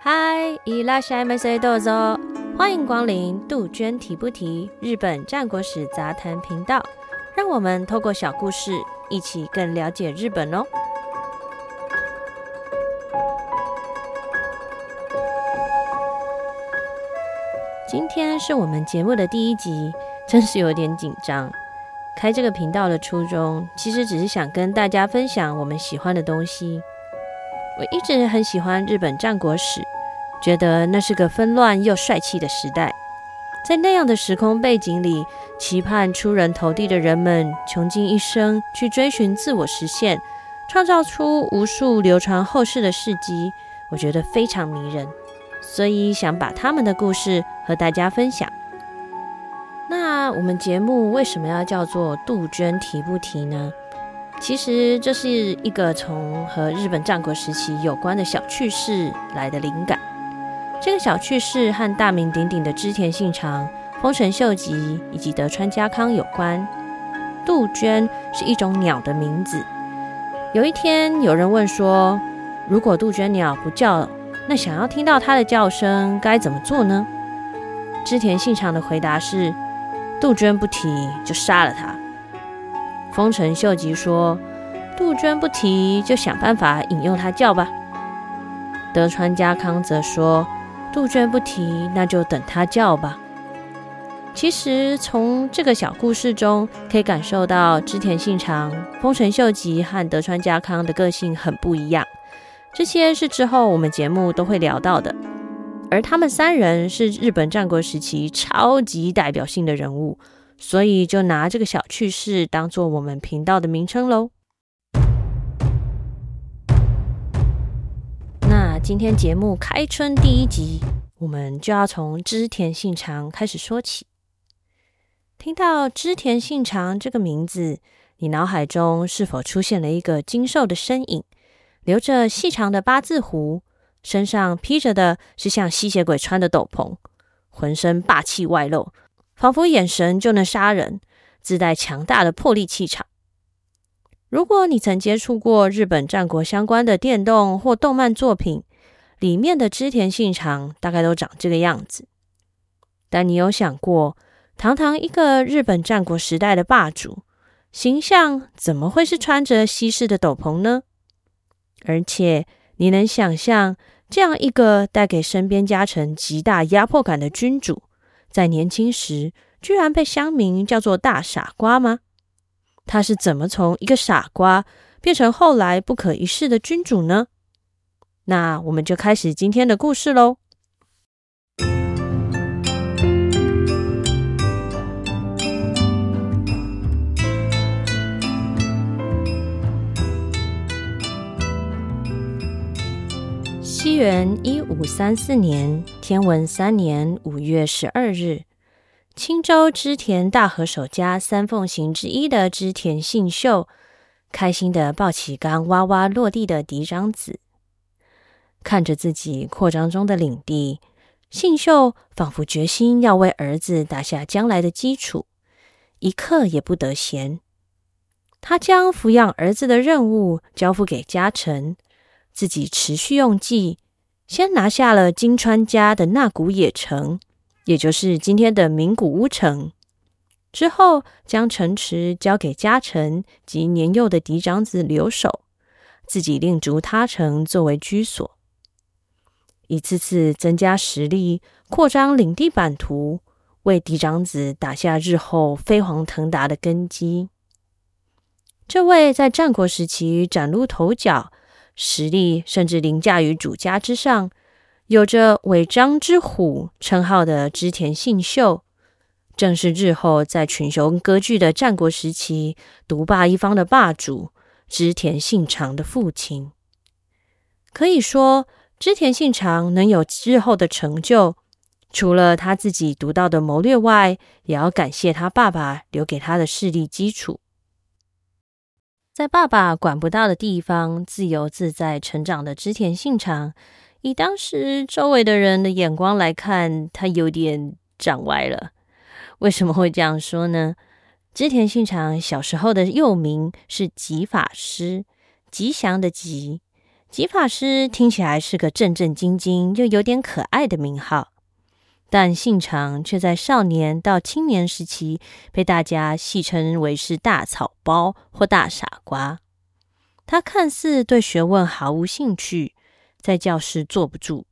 嗨，伊拉西马塞多佐，欢迎光临杜鹃提不提日本战国史杂谈频道，让我们透过小故事，一起更了解日本哦。今天是我们节目的第一集，真是有点紧张。开这个频道的初衷，其实只是想跟大家分享我们喜欢的东西。我一直很喜欢日本战国史。觉得那是个纷乱又帅气的时代，在那样的时空背景里，期盼出人头地的人们穷尽一生去追寻自我实现，创造出无数流传后世的事迹，我觉得非常迷人，所以想把他们的故事和大家分享。那我们节目为什么要叫做杜鹃提不提呢？其实这是一个从和日本战国时期有关的小趣事来的灵感。这个小趣事和大名鼎鼎的织田信长、丰臣秀吉以及德川家康有关。杜鹃是一种鸟的名字。有一天，有人问说：“如果杜鹃鸟不叫，那想要听到它的叫声该怎么做呢？”织田信长的回答是：“杜鹃不提，就杀了他。”丰臣秀吉说：“杜鹃不提，就想办法引诱它叫吧。”德川家康则说。杜鹃不提，那就等他叫吧。其实从这个小故事中可以感受到，织田信长、丰臣秀吉和德川家康的个性很不一样。这些是之后我们节目都会聊到的。而他们三人是日本战国时期超级代表性的人物，所以就拿这个小趣事当做我们频道的名称喽。那今天节目开春第一集，我们就要从织田信长开始说起。听到织田信长这个名字，你脑海中是否出现了一个精瘦的身影，留着细长的八字胡，身上披着的是像吸血鬼穿的斗篷，浑身霸气外露，仿佛眼神就能杀人，自带强大的魄力气场。如果你曾接触过日本战国相关的电动或动漫作品，里面的织田信长大概都长这个样子，但你有想过，堂堂一个日本战国时代的霸主，形象怎么会是穿着西式的斗篷呢？而且，你能想象这样一个带给身边家臣极大压迫感的君主，在年轻时居然被乡民叫做大傻瓜吗？他是怎么从一个傻瓜变成后来不可一世的君主呢？那我们就开始今天的故事喽。西元一五三四年，天文三年五月十二日，青州织田大和守家三奉行之一的织田信秀，开心地抱起刚哇哇落地的嫡长子。看着自己扩张中的领地，信秀仿佛决心要为儿子打下将来的基础，一刻也不得闲。他将抚养儿子的任务交付给家臣，自己持续用计，先拿下了金川家的那古野城，也就是今天的名古屋城。之后，将城池交给家臣及年幼的嫡长子留守，自己另筑他城作为居所。一次次增加实力，扩张领地版图，为嫡长子打下日后飞黄腾达的根基。这位在战国时期崭露头角、实力甚至凌驾于主家之上，有着“尾张之虎”称号的织田信秀，正是日后在群雄割据的战国时期独霸一方的霸主织田信长的父亲。可以说，织田信长能有日后的成就，除了他自己独到的谋略外，也要感谢他爸爸留给他的势力基础。在爸爸管不到的地方自由自在成长的织田信长，以当时周围的人的眼光来看，他有点长歪了。为什么会这样说呢？织田信长小时候的幼名是吉法师，吉祥的吉。吉法师听起来是个正正经经又有点可爱的名号，但信长却在少年到青年时期被大家戏称为是大草包或大傻瓜。他看似对学问毫无兴趣，在教室坐不住，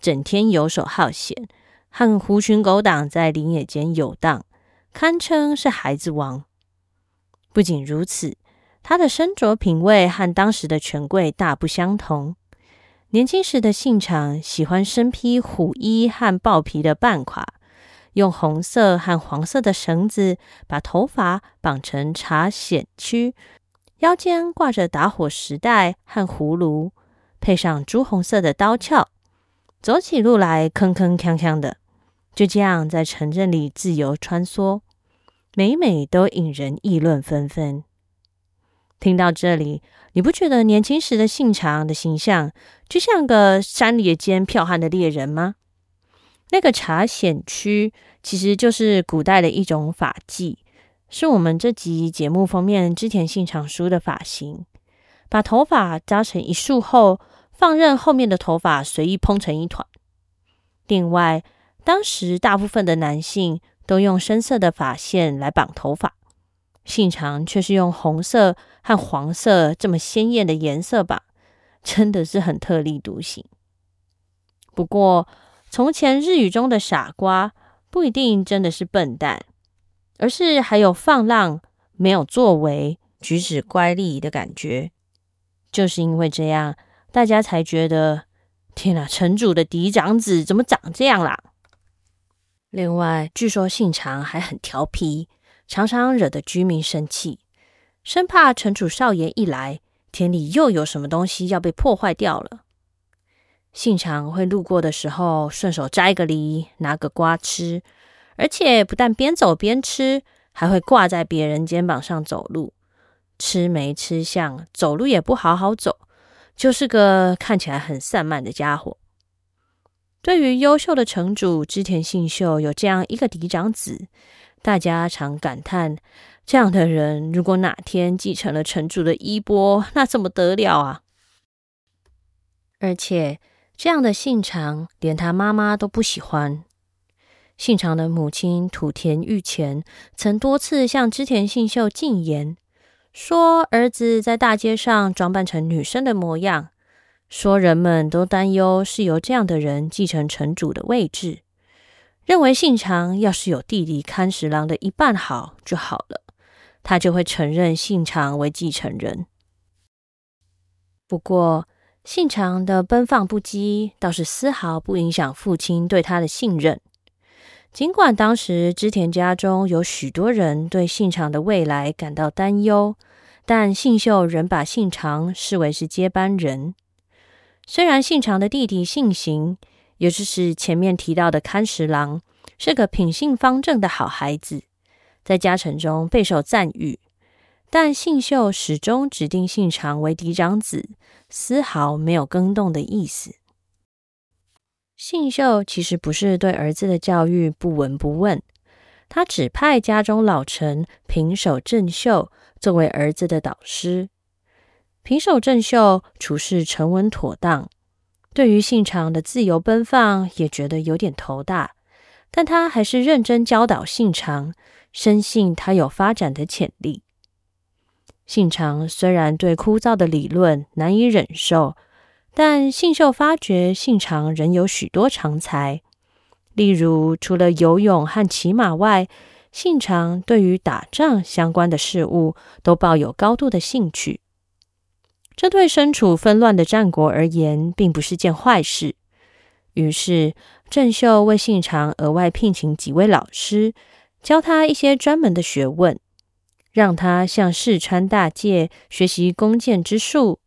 整天游手好闲，和狐群狗党在林野间游荡。堪称是孩子王。不仅如此，他的身着品味和当时的权贵大不相同。年轻时的信长喜欢身披虎衣和豹皮的半垮，用红色和黄色的绳子把头发绑成茶筅曲，腰间挂着打火石袋和葫芦，配上朱红色的刀鞘，走起路来铿铿锵锵的，就这样在城镇里自由穿梭。每每都引人议论纷纷。听到这里，你不觉得年轻时的信长的形象就像个山野间剽悍的猎人吗？那个茶筅区其实就是古代的一种发髻，是我们这集节目封面织田信长书的发型。把头发扎成一束后，放任后面的头发随意蓬成一团。另外，当时大部分的男性。都用深色的发线来绑头发，信长却是用红色和黄色这么鲜艳的颜色吧，真的是很特立独行。不过，从前日语中的傻瓜不一定真的是笨蛋，而是还有放浪、没有作为、举止乖戾的感觉。就是因为这样，大家才觉得天哪，城主的嫡长子怎么长这样啦？另外，据说信长还很调皮，常常惹得居民生气，生怕城主少爷一来，田里又有什么东西要被破坏掉了。信长会路过的时候，顺手摘个梨，拿个瓜吃，而且不但边走边吃，还会挂在别人肩膀上走路，吃没吃相，走路也不好好走，就是个看起来很散漫的家伙。对于优秀的城主织田信秀有这样一个嫡长子，大家常感叹：这样的人如果哪天继承了城主的衣钵，那怎么得了啊？而且这样的信长连他妈妈都不喜欢。信长的母亲土田御前曾多次向织田信秀进言，说儿子在大街上装扮成女生的模样。说人们都担忧是由这样的人继承城主的位置，认为信长要是有弟弟勘十郎的一半好就好了，他就会承认信长为继承人。不过，信长的奔放不羁倒是丝毫不影响父亲对他的信任。尽管当时织田家中有许多人对信长的未来感到担忧，但信秀仍把信长视为是接班人。虽然信长的弟弟信行，也就是前面提到的勘十郎，是个品性方正的好孩子，在家臣中备受赞誉，但信秀始终指定信长为嫡长子，丝毫没有更动的意思。信秀其实不是对儿子的教育不闻不问，他指派家中老臣平手正秀作为儿子的导师。平手正秀处事沉稳妥当，对于信长的自由奔放也觉得有点头大，但他还是认真教导信长，深信他有发展的潜力。信长虽然对枯燥的理论难以忍受，但信秀发觉信长仍有许多长才，例如除了游泳和骑马外，信长对于打仗相关的事物都抱有高度的兴趣。这对身处纷乱的战国而言，并不是件坏事。于是，郑秀为信长额外聘请几位老师，教他一些专门的学问，让他向四川大介学习弓箭之术，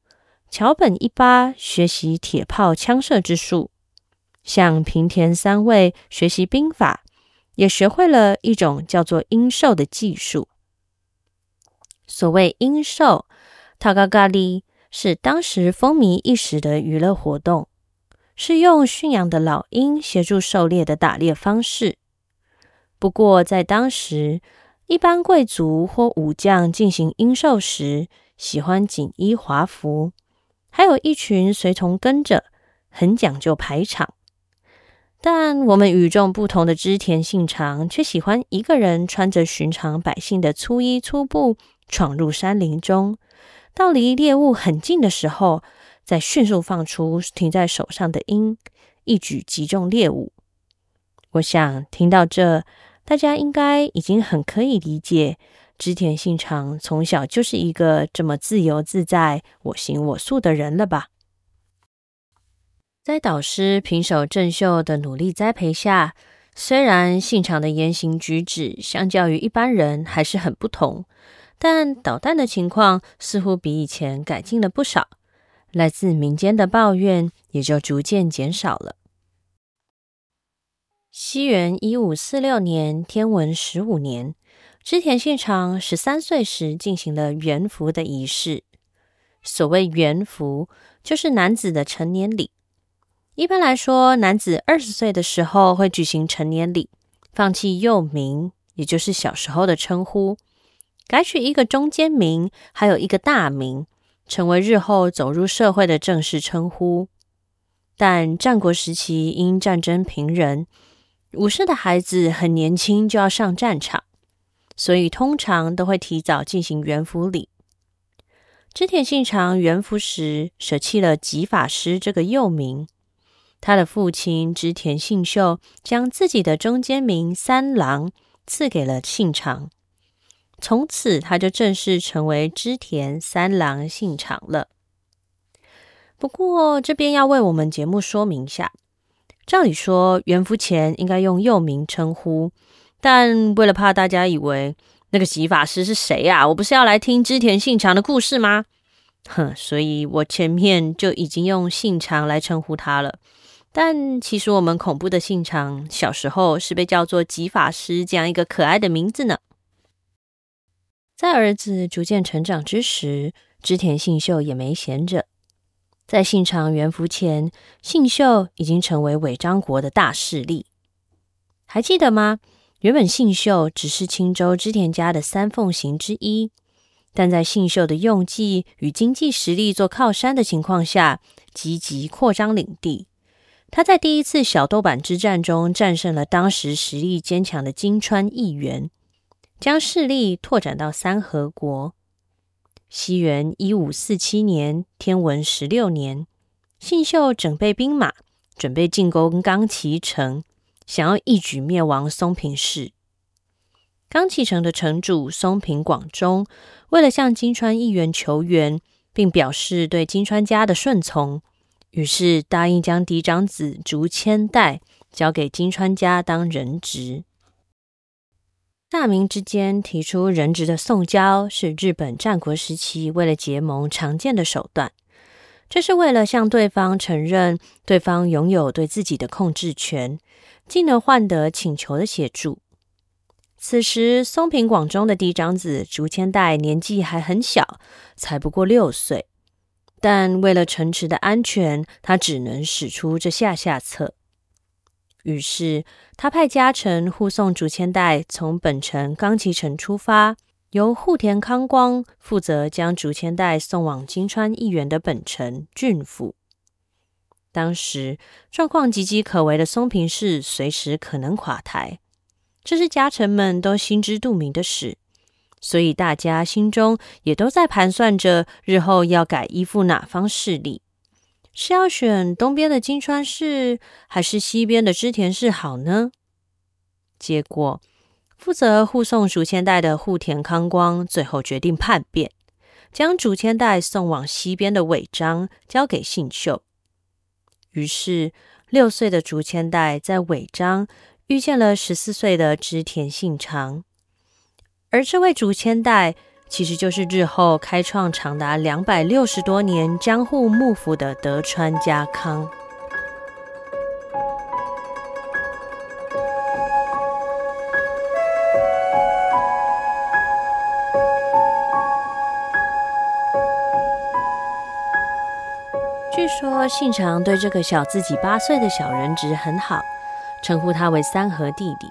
桥本一八学习铁炮枪射之术，向平田三位学习兵法，也学会了一种叫做鹰兽的技术。所谓鹰兽，塔嘎嘎哩。是当时风靡一时的娱乐活动，是用驯养的老鹰协助狩猎的打猎方式。不过，在当时，一般贵族或武将进行鹰狩时，喜欢锦衣华服，还有一群随从跟着，很讲究排场。但我们与众不同的织田信长，却喜欢一个人穿着寻常百姓的粗衣粗布，闯入山林中，到离猎物很近的时候，再迅速放出停在手上的鹰，一举击中猎物。我想听到这。大家应该已经很可以理解，织田信长从小就是一个这么自由自在、我行我素的人了吧？在导师平手正秀的努力栽培下，虽然信长的言行举止相较于一般人还是很不同，但捣蛋的情况似乎比以前改进了不少，来自民间的抱怨也就逐渐减少了。西元一五四六年，天文十五年，织田信长十三岁时进行了元服的仪式。所谓元服，就是男子的成年礼。一般来说，男子二十岁的时候会举行成年礼，放弃幼名，也就是小时候的称呼，改取一个中间名，还有一个大名，成为日后走入社会的正式称呼。但战国时期因战争频仍，武士的孩子很年轻就要上战场，所以通常都会提早进行元服礼。织田信长元服时舍弃了吉法师这个幼名，他的父亲织田信秀将自己的中间名三郎赐给了信长，从此他就正式成为织田三郎信长了。不过这边要为我们节目说明一下。照理说，元服前应该用幼名称呼，但为了怕大家以为那个洗法师是谁呀？我不是要来听织田信长的故事吗？哼，所以我前面就已经用信长来称呼他了。但其实我们恐怖的信长小时候是被叫做吉法师这样一个可爱的名字呢。在儿子逐渐成长之时，织田信秀也没闲着。在信长元服前，信秀已经成为尾张国的大势力。还记得吗？原本信秀只是青州织田家的三奉行之一，但在信秀的用计与经济实力做靠山的情况下，积极扩张领地。他在第一次小豆板之战中战胜了当时实力坚强的金川义元，将势力拓展到三河国。西元一五四七年，天文十六年，信秀整备兵马，准备进攻冈崎城，想要一举灭亡松平氏。冈崎城的城主松平广忠，为了向金川义元求援，并表示对金川家的顺从，于是答应将嫡长子竹千代交给金川家当人质。大名之间提出人质的送交，是日本战国时期为了结盟常见的手段。这是为了向对方承认对方拥有对自己的控制权，进而换得请求的协助。此时，松平广忠的嫡长子竹千代年纪还很小，才不过六岁。但为了城池的安全，他只能使出这下下策。于是，他派家臣护送竹千代从本城冈崎城出发，由户田康光负责将竹千代送往金川义元的本城郡府。当时状况岌岌可危的松平氏随时可能垮台，这是家臣们都心知肚明的事，所以大家心中也都在盘算着日后要改依附哪方势力。是要选东边的金川氏，还是西边的织田氏好呢？结果，负责护送竹千代的户田康光最后决定叛变，将竹千代送往西边的尾张，交给信秀。于是，六岁的竹千代在尾张遇见了十四岁的织田信长，而这位竹千代。其实就是日后开创长达两百六十多年江户幕府的德川家康。据说信长对这个小自己八岁的小人质很好，称呼他为三河弟弟，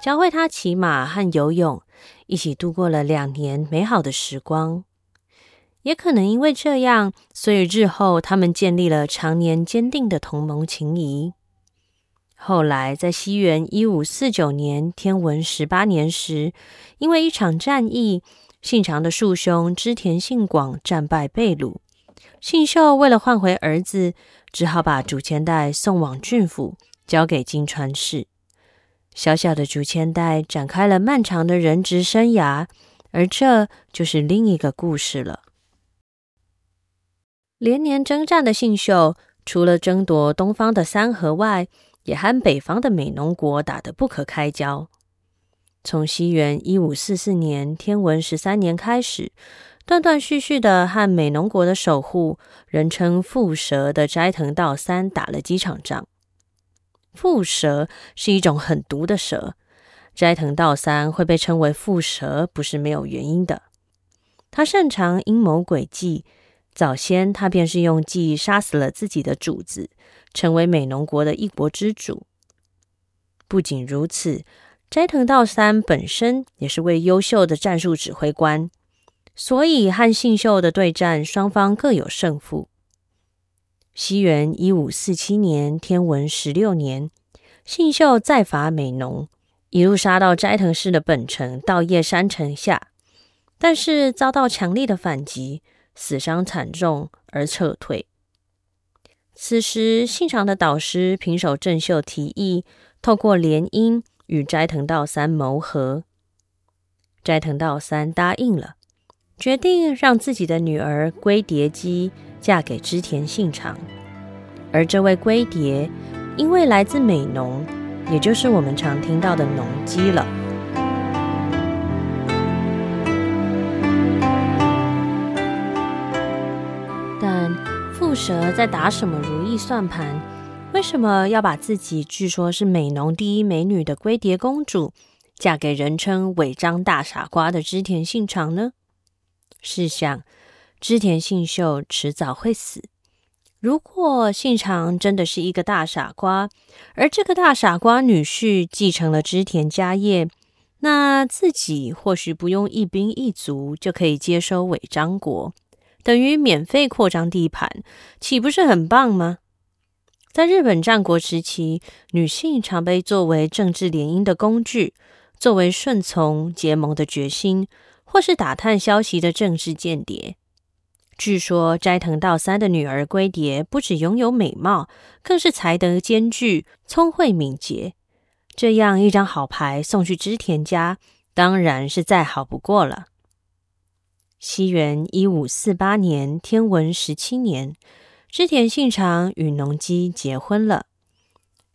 教会他骑马和游泳。一起度过了两年美好的时光。也可能因为这样，所以日后他们建立了常年坚定的同盟情谊。后来，在西元一五四九年天文十八年时，因为一场战役，信长的庶兄织田信广战败被掳，信秀为了换回儿子，只好把竹千代送往骏府，交给金川氏。小小的竹千代展开了漫长的人质生涯，而这就是另一个故事了。连年征战的信秀，除了争夺东方的三河外，也和北方的美浓国打得不可开交。从西元一五四四年天文十三年开始，断断续续的和美浓国的守护，人称蝮蛇的斋藤道三打了几场仗。蝮蛇是一种很毒的蛇，斋藤道三会被称为蝮蛇，不是没有原因的。他擅长阴谋诡计。早先，他便是用计杀死了自己的主子，成为美浓国的一国之主。不仅如此，斋藤道三本身也是位优秀的战术指挥官，所以和信秀的对战，双方各有胜负。西元一五四七年天文十六年，信秀再伐美浓，一路杀到斋藤氏的本城稻叶山城下，但是遭到强力的反击。死伤惨重而撤退。此时，信长的导师平手正秀提议透过联姻与斋藤道三谋和。斋藤道三答应了，决定让自己的女儿龟蝶姬嫁给织田信长。而这位龟蝶，因为来自美浓，也就是我们常听到的浓姬了。但蝮蛇在打什么如意算盘？为什么要把自己据说是美浓第一美女的龟蝶公主嫁给人称尾张大傻瓜的织田信长呢？试想，织田信秀迟早会死。如果信长真的是一个大傻瓜，而这个大傻瓜女婿继承了织田家业，那自己或许不用一兵一卒就可以接收尾张国。等于免费扩张地盘，岂不是很棒吗？在日本战国时期，女性常被作为政治联姻的工具，作为顺从结盟的决心，或是打探消息的政治间谍。据说斋藤道三的女儿龟蝶不只拥有美貌，更是才德兼具，聪慧敏捷。这样一张好牌送去织田家，当然是再好不过了。西元一五四八年天文十七年，织田信长与浓姬结婚了。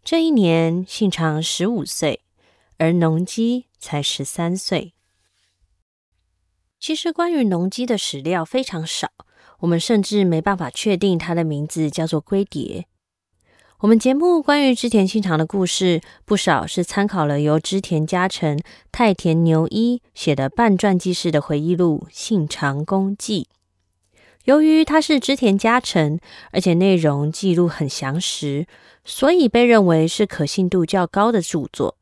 这一年，信长十五岁，而浓姬才十三岁。其实，关于农机的史料非常少，我们甚至没办法确定它的名字叫做龟蝶。我们节目关于织田信长的故事，不少是参考了由织田家臣太田牛一写的半传记式的回忆录《信长公记》。由于他是织田家臣，而且内容记录很详实，所以被认为是可信度较高的著作。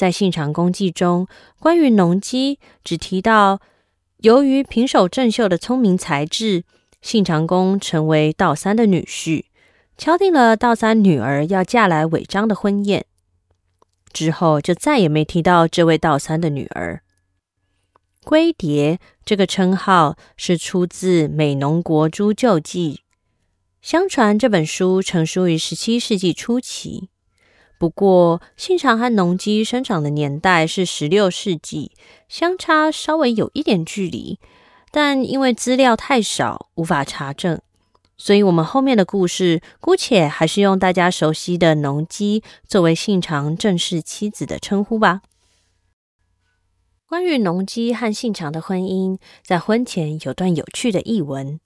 在《信长公记》中，关于农机只提到，由于平手正秀的聪明才智，信长公成为道三的女婿。敲定了道三女儿要嫁来尾张的婚宴之后，就再也没提到这位道三的女儿。龟蝶这个称号是出自《美浓国诸旧记》，相传这本书成书于十七世纪初期。不过，信长和农姬生长的年代是十六世纪，相差稍微有一点距离，但因为资料太少，无法查证。所以，我们后面的故事姑且还是用大家熟悉的农姬作为信长正式妻子的称呼吧。关于农姬和信长的婚姻，在婚前有段有趣的译闻。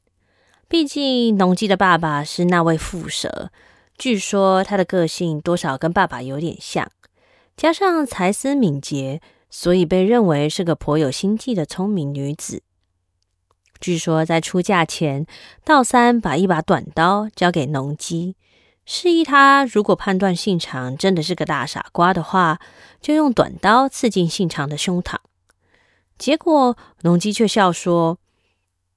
毕竟，农姬的爸爸是那位蝮蛇，据说他的个性多少跟爸爸有点像，加上才思敏捷，所以被认为是个颇有心计的聪明女子。据说在出嫁前，道三把一把短刀交给浓姬，示意他如果判断信长真的是个大傻瓜的话，就用短刀刺进信长的胸膛。结果农机却笑说：“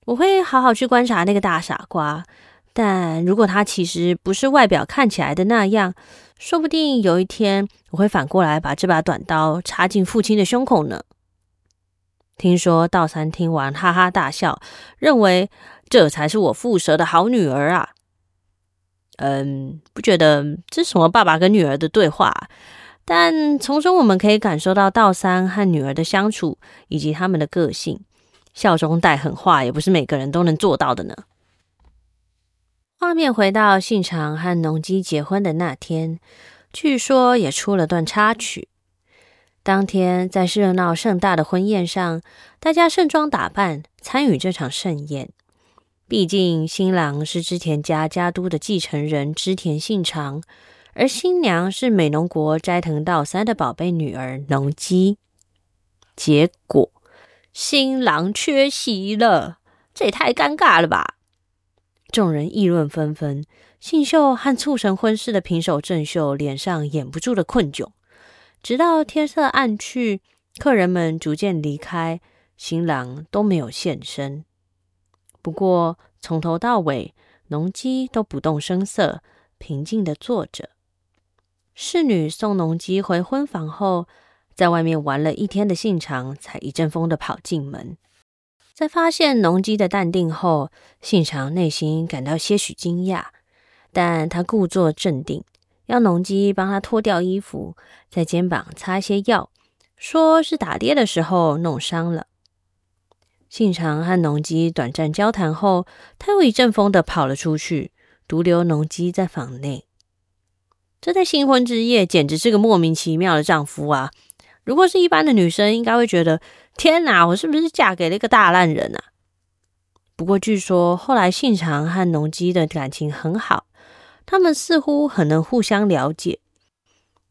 我会好好去观察那个大傻瓜，但如果他其实不是外表看起来的那样，说不定有一天我会反过来把这把短刀插进父亲的胸口呢。”听说道三听完哈哈大笑，认为这才是我父蛇的好女儿啊。嗯，不觉得这是什么爸爸跟女儿的对话？但从中我们可以感受到道三和女儿的相处，以及他们的个性。笑中带狠话，也不是每个人都能做到的呢。画面回到信长和农机结婚的那天，据说也出了段插曲。当天在热闹盛大的婚宴上，大家盛装打扮参与这场盛宴。毕竟新郎是织田家家督的继承人织田信长。而新娘是美浓国斋藤道三的宝贝女儿农机，结果新郎缺席了，这也太尴尬了吧！众人议论纷纷，信秀和促成婚事的平手正秀脸上掩不住的困窘。直到天色暗去，客人们逐渐离开，新郎都没有现身。不过从头到尾，农机都不动声色，平静的坐着。侍女送农机回婚房后，在外面玩了一天的信长才一阵风的跑进门。在发现农机的淡定后，信长内心感到些许惊讶，但他故作镇定，要农机帮他脱掉衣服，在肩膀擦些药，说是打猎的时候弄伤了。信长和农机短暂交谈后，他又一阵风的跑了出去，独留农机在房内。这在新婚之夜简直是个莫名其妙的丈夫啊！如果是一般的女生，应该会觉得天哪，我是不是嫁给了一个大烂人啊？不过据说后来信长和农机的感情很好，他们似乎很能互相了解。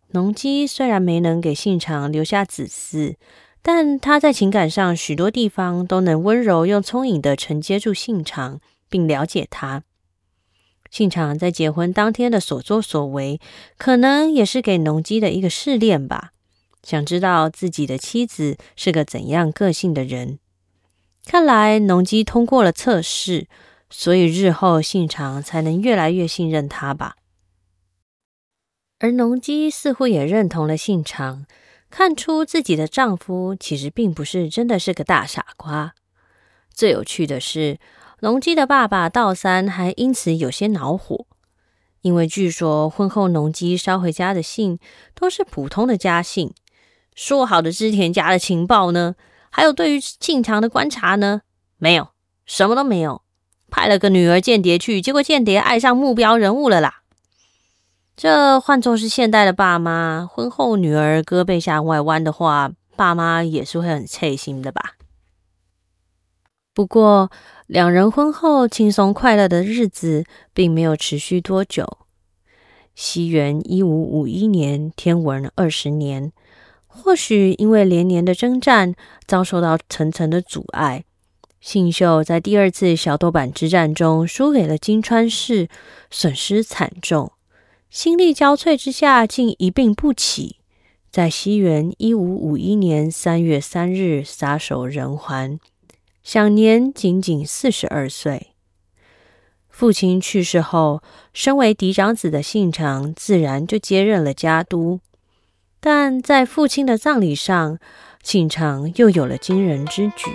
农机虽然没能给信长留下子嗣，但他在情感上许多地方都能温柔又聪颖的承接住信长，并了解他。信长在结婚当天的所作所为，可能也是给农机的一个试炼吧。想知道自己的妻子是个怎样个性的人。看来农机通过了测试，所以日后信长才能越来越信任他吧。而农机似乎也认同了信长，看出自己的丈夫其实并不是真的是个大傻瓜。最有趣的是，农机的爸爸道三还因此有些恼火，因为据说婚后农机捎回家的信都是普通的家信，说好的织田家的情报呢？还有对于信长的观察呢？没有，什么都没有。派了个女儿间谍去，结果间谍爱上目标人物了啦。这换作是现代的爸妈，婚后女儿胳膊向外弯的话，爸妈也是会很刺心的吧？不过，两人婚后轻松快乐的日子并没有持续多久。西元一五五一年，天文二十年，或许因为连年的征战遭受到层层的阻碍，信秀在第二次小豆坂之战中输给了金川氏，损失惨重。心力交瘁之下，竟一病不起，在西元一五五一年三月三日撒手人寰。享年仅仅四十二岁。父亲去世后，身为嫡长子的信长自然就接任了家督。但在父亲的葬礼上，信长又有了惊人之举。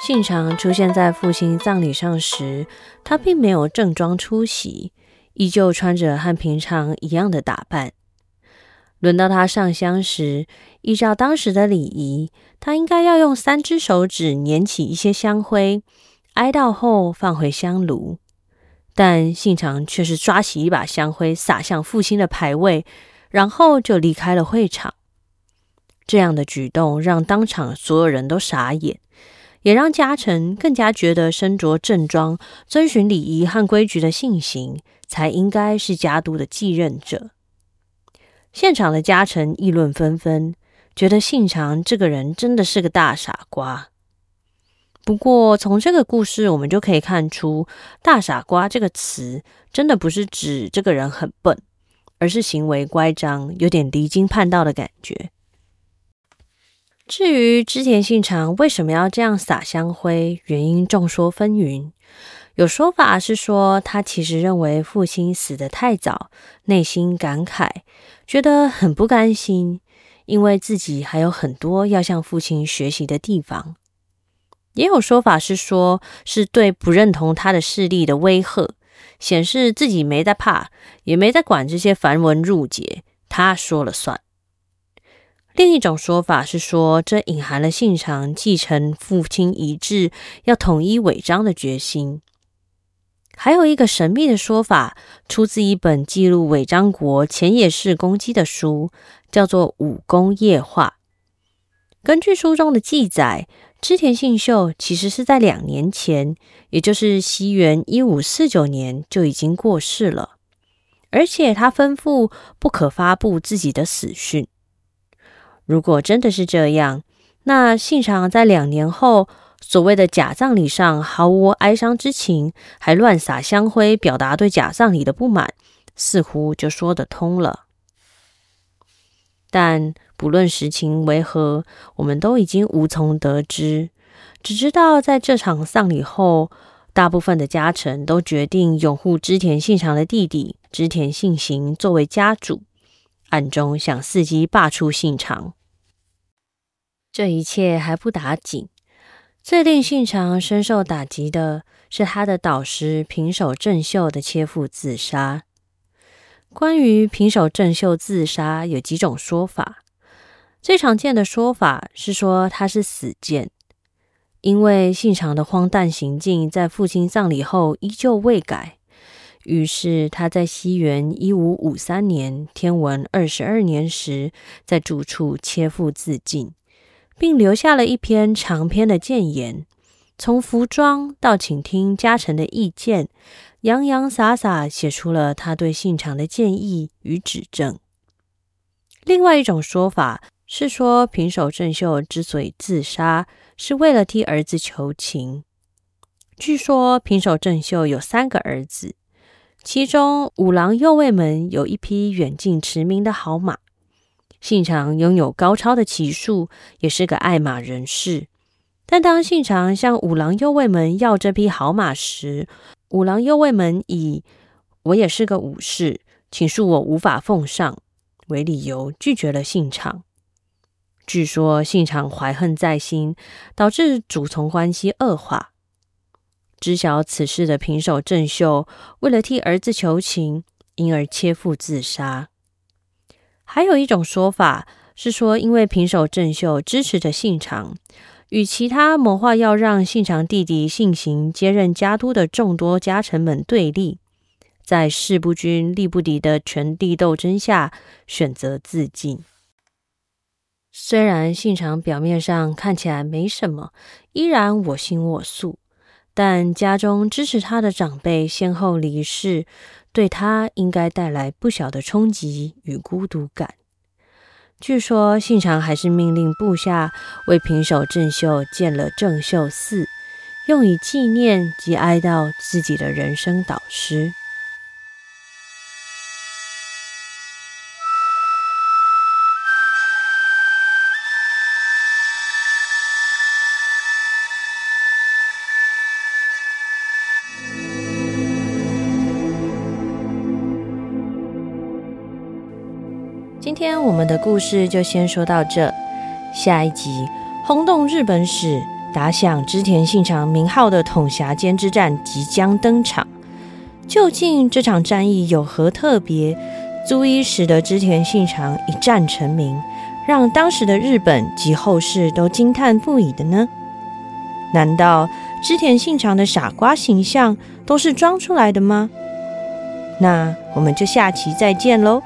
信长出现在父亲葬礼上时，他并没有正装出席，依旧穿着和平常一样的打扮。轮到他上香时，依照当时的礼仪，他应该要用三只手指捻起一些香灰，哀悼后放回香炉。但信长却是抓起一把香灰撒向父亲的牌位，然后就离开了会场。这样的举动让当场所有人都傻眼，也让家臣更加觉得身着正装、遵循礼仪和规矩的信行才应该是家督的继任者。现场的家臣议论纷纷，觉得信长这个人真的是个大傻瓜。不过，从这个故事我们就可以看出，“大傻瓜”这个词真的不是指这个人很笨，而是行为乖张，有点离经叛道的感觉。至于织田信长为什么要这样撒香灰，原因众说纷纭。有说法是说，他其实认为父亲死得太早，内心感慨，觉得很不甘心，因为自己还有很多要向父亲学习的地方。也有说法是说，是对不认同他的势力的威吓，显示自己没在怕，也没在管这些繁文缛节，他说了算。另一种说法是说，这隐含了信长继承父亲遗志，要统一尾张的决心。还有一个神秘的说法，出自一本记录尾张国前野氏攻击的书，叫做《武功夜话》。根据书中的记载，织田信秀其实是在两年前，也就是西元一五四九年就已经过世了，而且他吩咐不可发布自己的死讯。如果真的是这样，那信长在两年后。所谓的假葬礼上毫无哀伤之情，还乱撒香灰，表达对假葬礼的不满，似乎就说得通了。但不论实情为何，我们都已经无从得知，只知道在这场丧礼后，大部分的家臣都决定拥护织田信长的弟弟织田信行作为家主，暗中想伺机罢黜信长。这一切还不打紧。最令信长深受打击的是他的导师平手正秀的切腹自杀。关于平手正秀自杀，有几种说法。最常见的说法是说他是死谏，因为信长的荒诞行径在父亲葬礼后依旧未改，于是他在西元一五五三年天文二十二年时，在住处切腹自尽。并留下了一篇长篇的谏言，从服装到倾听家臣的意见，洋洋洒洒写出了他对信长的建议与指正。另外一种说法是说，平手正秀之所以自杀，是为了替儿子求情。据说平手正秀有三个儿子，其中五郎右卫门有一匹远近驰名的好马。信长拥有高超的骑术，也是个爱马人士。但当信长向五郎右卫门要这匹好马时，五郎右卫门以“我也是个武士，请恕我无法奉上”为理由拒绝了信长。据说信长怀恨在心，导致主从关系恶化。知晓此事的平手正秀，为了替儿子求情，因而切腹自杀。还有一种说法是说，因为平手正秀支持着信长，与其他谋划要让信长弟弟信行接任家督的众多家臣们对立，在势不均、力不敌的权力斗争下，选择自尽。虽然信长表面上看起来没什么，依然我行我素，但家中支持他的长辈先后离世。对他应该带来不小的冲击与孤独感。据说信长还是命令部下为平手正秀建了正秀寺，用以纪念及哀悼自己的人生导师。今天我们的故事就先说到这，下一集轰动日本史、打响织田信长名号的统辖间之战即将登场。究竟这场战役有何特别，足以使得织田信长一战成名，让当时的日本及后世都惊叹不已的呢？难道织田信长的傻瓜形象都是装出来的吗？那我们就下期再见喽。